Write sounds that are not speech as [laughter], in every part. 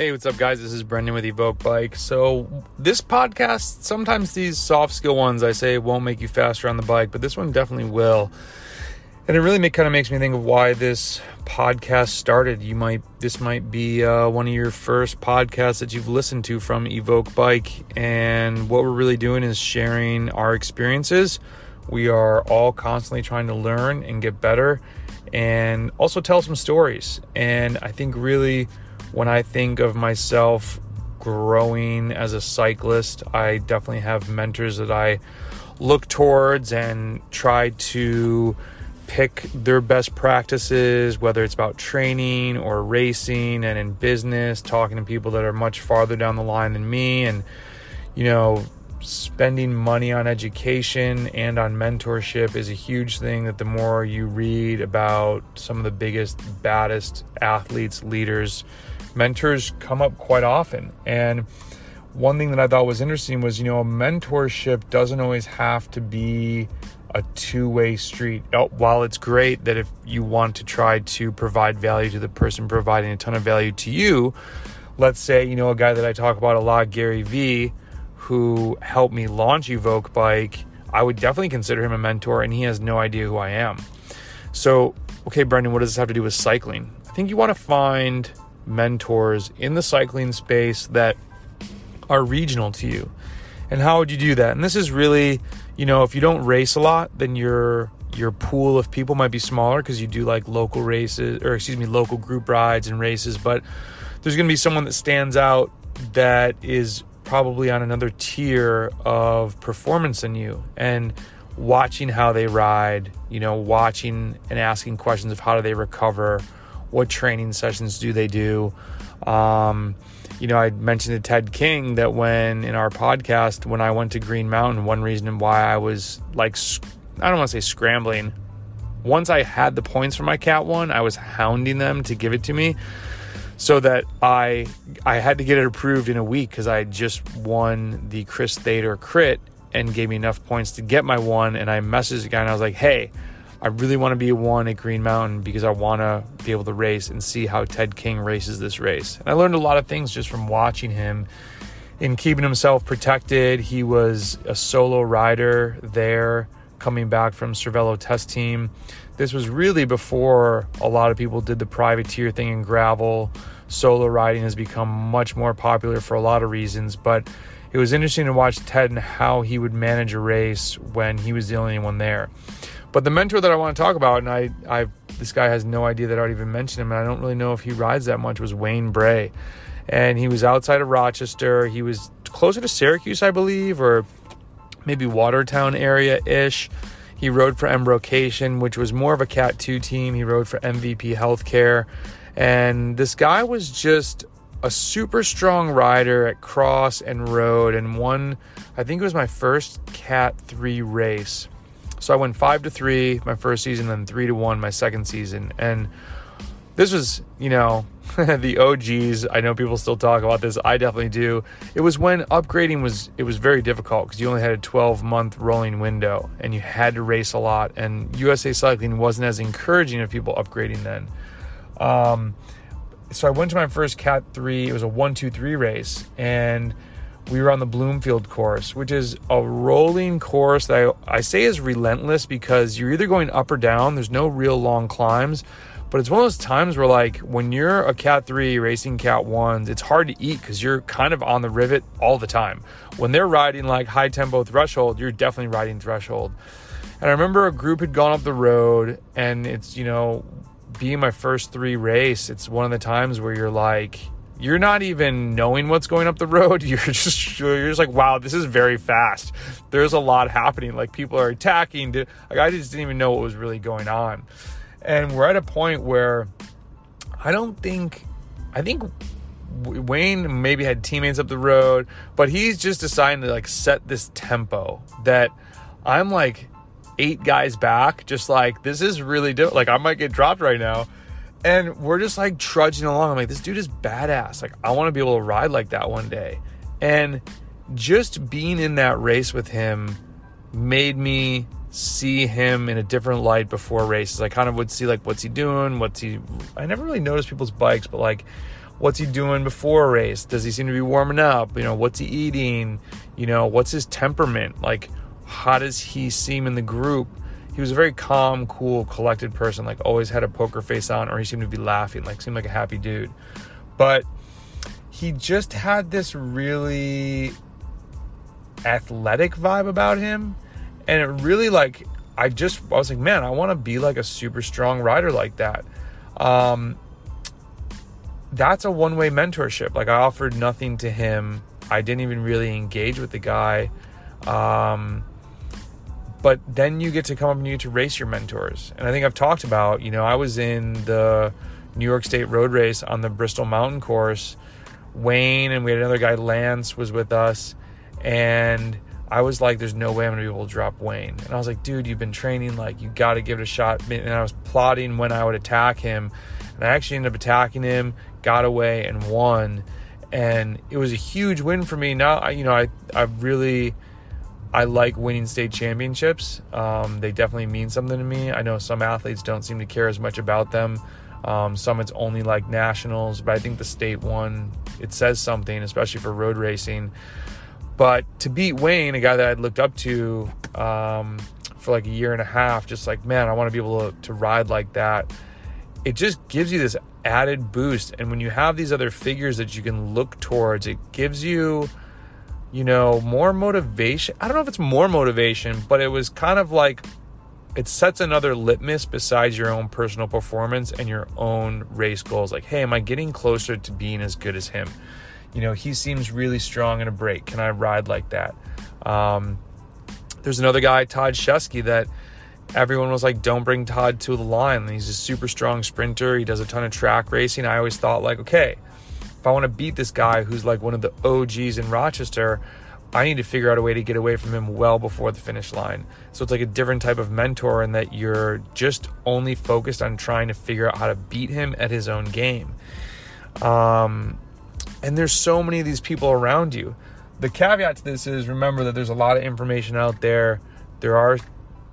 Hey, what's up, guys? This is Brendan with Evoke Bike. So, this podcast, sometimes these soft skill ones I say won't make you faster on the bike, but this one definitely will. And it really make, kind of makes me think of why this podcast started. You might, this might be uh, one of your first podcasts that you've listened to from Evoke Bike. And what we're really doing is sharing our experiences. We are all constantly trying to learn and get better and also tell some stories. And I think really, when I think of myself growing as a cyclist, I definitely have mentors that I look towards and try to pick their best practices, whether it's about training or racing and in business, talking to people that are much farther down the line than me, and you know, spending money on education and on mentorship is a huge thing that the more you read about some of the biggest, baddest athletes, leaders, mentors come up quite often. And one thing that I thought was interesting was, you know, mentorship doesn't always have to be a two way street. Oh, while it's great that if you want to try to provide value to the person providing a ton of value to you, let's say, you know, a guy that I talk about a lot, Gary Vee, who helped me launch Evoke Bike, I would definitely consider him a mentor, and he has no idea who I am. So, okay, Brendan, what does this have to do with cycling? I think you want to find mentors in the cycling space that are regional to you. And how would you do that? And this is really, you know, if you don't race a lot, then your your pool of people might be smaller because you do like local races or excuse me, local group rides and races, but there's going to be someone that stands out that is probably on another tier of performance than you and watching how they ride, you know, watching and asking questions of how do they recover, what training sessions do they do? Um, you know, I mentioned to Ted King that when in our podcast, when I went to Green Mountain, one reason why I was like, I don't want to say scrambling. Once I had the points for my Cat 1, I was hounding them to give it to me so that I I had to get it approved in a week because I just won the Chris Thater crit and gave me enough points to get my one. And I messaged the guy and I was like, hey, I really want to be one at Green Mountain because I want to be able to race and see how Ted King races this race. And I learned a lot of things just from watching him in keeping himself protected. He was a solo rider there coming back from Cervelo test team. This was really before a lot of people did the privateer thing in gravel. Solo riding has become much more popular for a lot of reasons, but it was interesting to watch Ted and how he would manage a race when he was the only one there. But the mentor that I want to talk about, and I, I, this guy has no idea that I would even mention him, and I don't really know if he rides that much, was Wayne Bray. And he was outside of Rochester. He was closer to Syracuse, I believe, or maybe Watertown area ish. He rode for Embrocation, which was more of a Cat 2 team. He rode for MVP Healthcare. And this guy was just a super strong rider at cross and road and won, I think it was my first Cat 3 race. So I went five to three my first season, then three to one my second season. And this was, you know, [laughs] the OGs. I know people still talk about this. I definitely do. It was when upgrading was it was very difficult because you only had a 12 month rolling window and you had to race a lot. And USA Cycling wasn't as encouraging of people upgrading then. Um, so I went to my first Cat three. It was a one two three race and we were on the Bloomfield course, which is a rolling course that I, I, say is relentless because you're either going up or down. There's no real long climbs, but it's one of those times where, like, when you're a Cat 3 racing Cat 1s, it's hard to eat because you're kind of on the rivet all the time. When they're riding like high tempo threshold, you're definitely riding threshold. And I remember a group had gone up the road, and it's, you know, being my first three race, it's one of the times where you're like, you're not even knowing what's going up the road. [laughs] You're just you're just like, wow, this is very fast. There's a lot happening. Like people are attacking. Like I just didn't even know what was really going on. And we're at a point where I don't think I think Wayne maybe had teammates up the road, but he's just deciding to like set this tempo that I'm like eight guys back, just like this is really difficult. Like I might get dropped right now and we're just like trudging along. I'm like, this dude is badass. Like, I want to be able to ride like that one day. And just being in that race with him made me see him in a different light before races. I kind of would see like what's he doing, what's he I never really noticed people's bikes, but like what's he doing before a race? Does he seem to be warming up? You know, what's he eating? You know, what's his temperament? Like, how does he seem in the group? He was a very calm, cool, collected person, like always had a poker face on, or he seemed to be laughing, like seemed like a happy dude. But he just had this really athletic vibe about him. And it really like I just I was like, man, I want to be like a super strong rider like that. Um, that's a one way mentorship. Like I offered nothing to him. I didn't even really engage with the guy. Um, but then you get to come up and you get to race your mentors. And I think I've talked about, you know, I was in the New York State road race on the Bristol Mountain course. Wayne and we had another guy, Lance, was with us. And I was like, there's no way I'm gonna be able to drop Wayne. And I was like, dude, you've been training, like, you gotta give it a shot. And I was plotting when I would attack him. And I actually ended up attacking him, got away, and won. And it was a huge win for me. Now, you know, I, I really, I like winning state championships. Um, they definitely mean something to me. I know some athletes don't seem to care as much about them. Um, some it's only like nationals, but I think the state one, it says something, especially for road racing. But to beat Wayne, a guy that I'd looked up to um, for like a year and a half, just like, man, I want to be able to, to ride like that it just gives you this added boost. And when you have these other figures that you can look towards, it gives you, you know, more motivation. I don't know if it's more motivation, but it was kind of like it sets another litmus besides your own personal performance and your own race goals. Like, hey, am I getting closer to being as good as him? You know, he seems really strong in a break. Can I ride like that? Um, there's another guy, Todd Shesky, that everyone was like, don't bring Todd to the line. He's a super strong sprinter. He does a ton of track racing. I always thought, like, okay, if I want to beat this guy who's like one of the OGs in Rochester, I need to figure out a way to get away from him well before the finish line. So it's like a different type of mentor in that you're just only focused on trying to figure out how to beat him at his own game. Um, and there's so many of these people around you. The caveat to this is remember that there's a lot of information out there. There are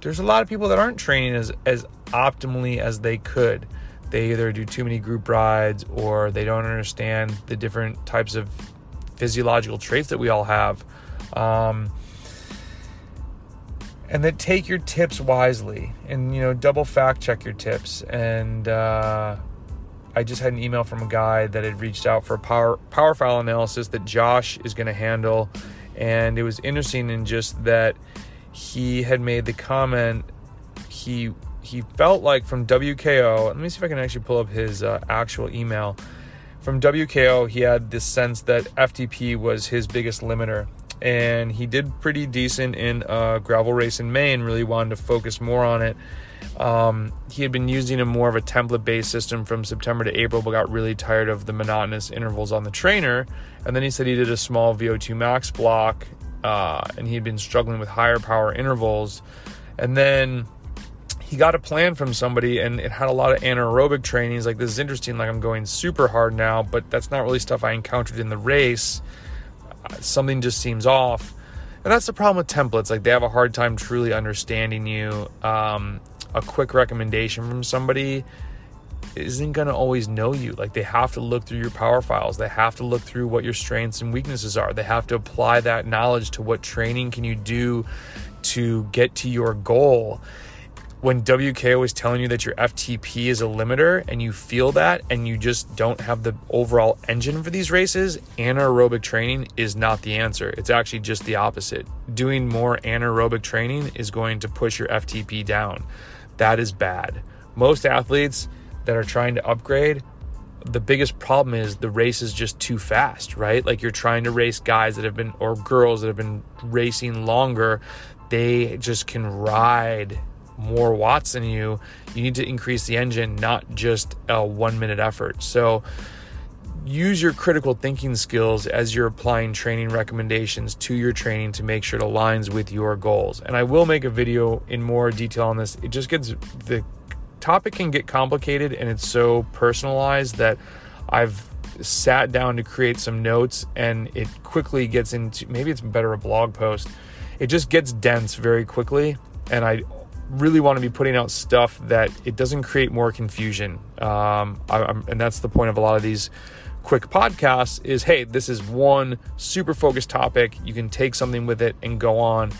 there's a lot of people that aren't training as as optimally as they could. They either do too many group rides or they don't understand the different types of physiological traits that we all have. Um, and then take your tips wisely and you know double fact check your tips and uh, i just had an email from a guy that had reached out for a power power file analysis that josh is going to handle and it was interesting in just that he had made the comment he he felt like from WKO. Let me see if I can actually pull up his uh, actual email. From WKO, he had this sense that FTP was his biggest limiter, and he did pretty decent in a gravel race in May, and really wanted to focus more on it. Um, he had been using a more of a template-based system from September to April, but got really tired of the monotonous intervals on the trainer. And then he said he did a small VO2 max block uh, and he had been struggling with higher power intervals. And then he got a plan from somebody, and it had a lot of anaerobic training. He's like, "This is interesting. Like I'm going super hard now, but that's not really stuff I encountered in the race. Something just seems off." And that's the problem with templates. Like they have a hard time truly understanding you. Um, a quick recommendation from somebody isn't going to always know you. Like they have to look through your power files. They have to look through what your strengths and weaknesses are. They have to apply that knowledge to what training can you do to get to your goal. When WKO is telling you that your FTP is a limiter and you feel that and you just don't have the overall engine for these races, anaerobic training is not the answer. It's actually just the opposite. Doing more anaerobic training is going to push your FTP down. That is bad. Most athletes that are trying to upgrade, the biggest problem is the race is just too fast, right? Like you're trying to race guys that have been, or girls that have been racing longer, they just can ride more watts than you. You need to increase the engine, not just a one minute effort. So, use your critical thinking skills as you're applying training recommendations to your training to make sure it aligns with your goals. And I will make a video in more detail on this. It just gets the topic can get complicated and it's so personalized that I've sat down to create some notes and it quickly gets into maybe it's better a blog post. It just gets dense very quickly and I really want to be putting out stuff that it doesn't create more confusion. Um, I, and that's the point of a lot of these quick podcasts is hey, this is one super focused topic. You can take something with it and go on.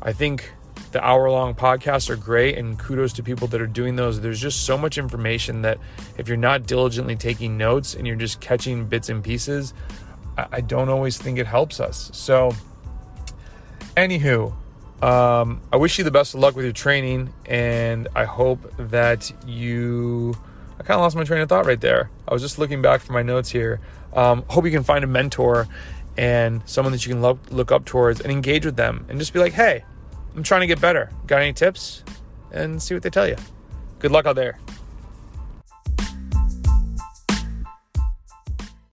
I think the hour long podcasts are great and kudos to people that are doing those. There's just so much information that if you're not diligently taking notes and you're just catching bits and pieces, I don't always think it helps us. So, anywho, um, I wish you the best of luck with your training, and I hope that you. I kind of lost my train of thought right there. I was just looking back for my notes here. Um, hope you can find a mentor and someone that you can look, look up towards and engage with them and just be like, hey, I'm trying to get better. Got any tips? And see what they tell you. Good luck out there.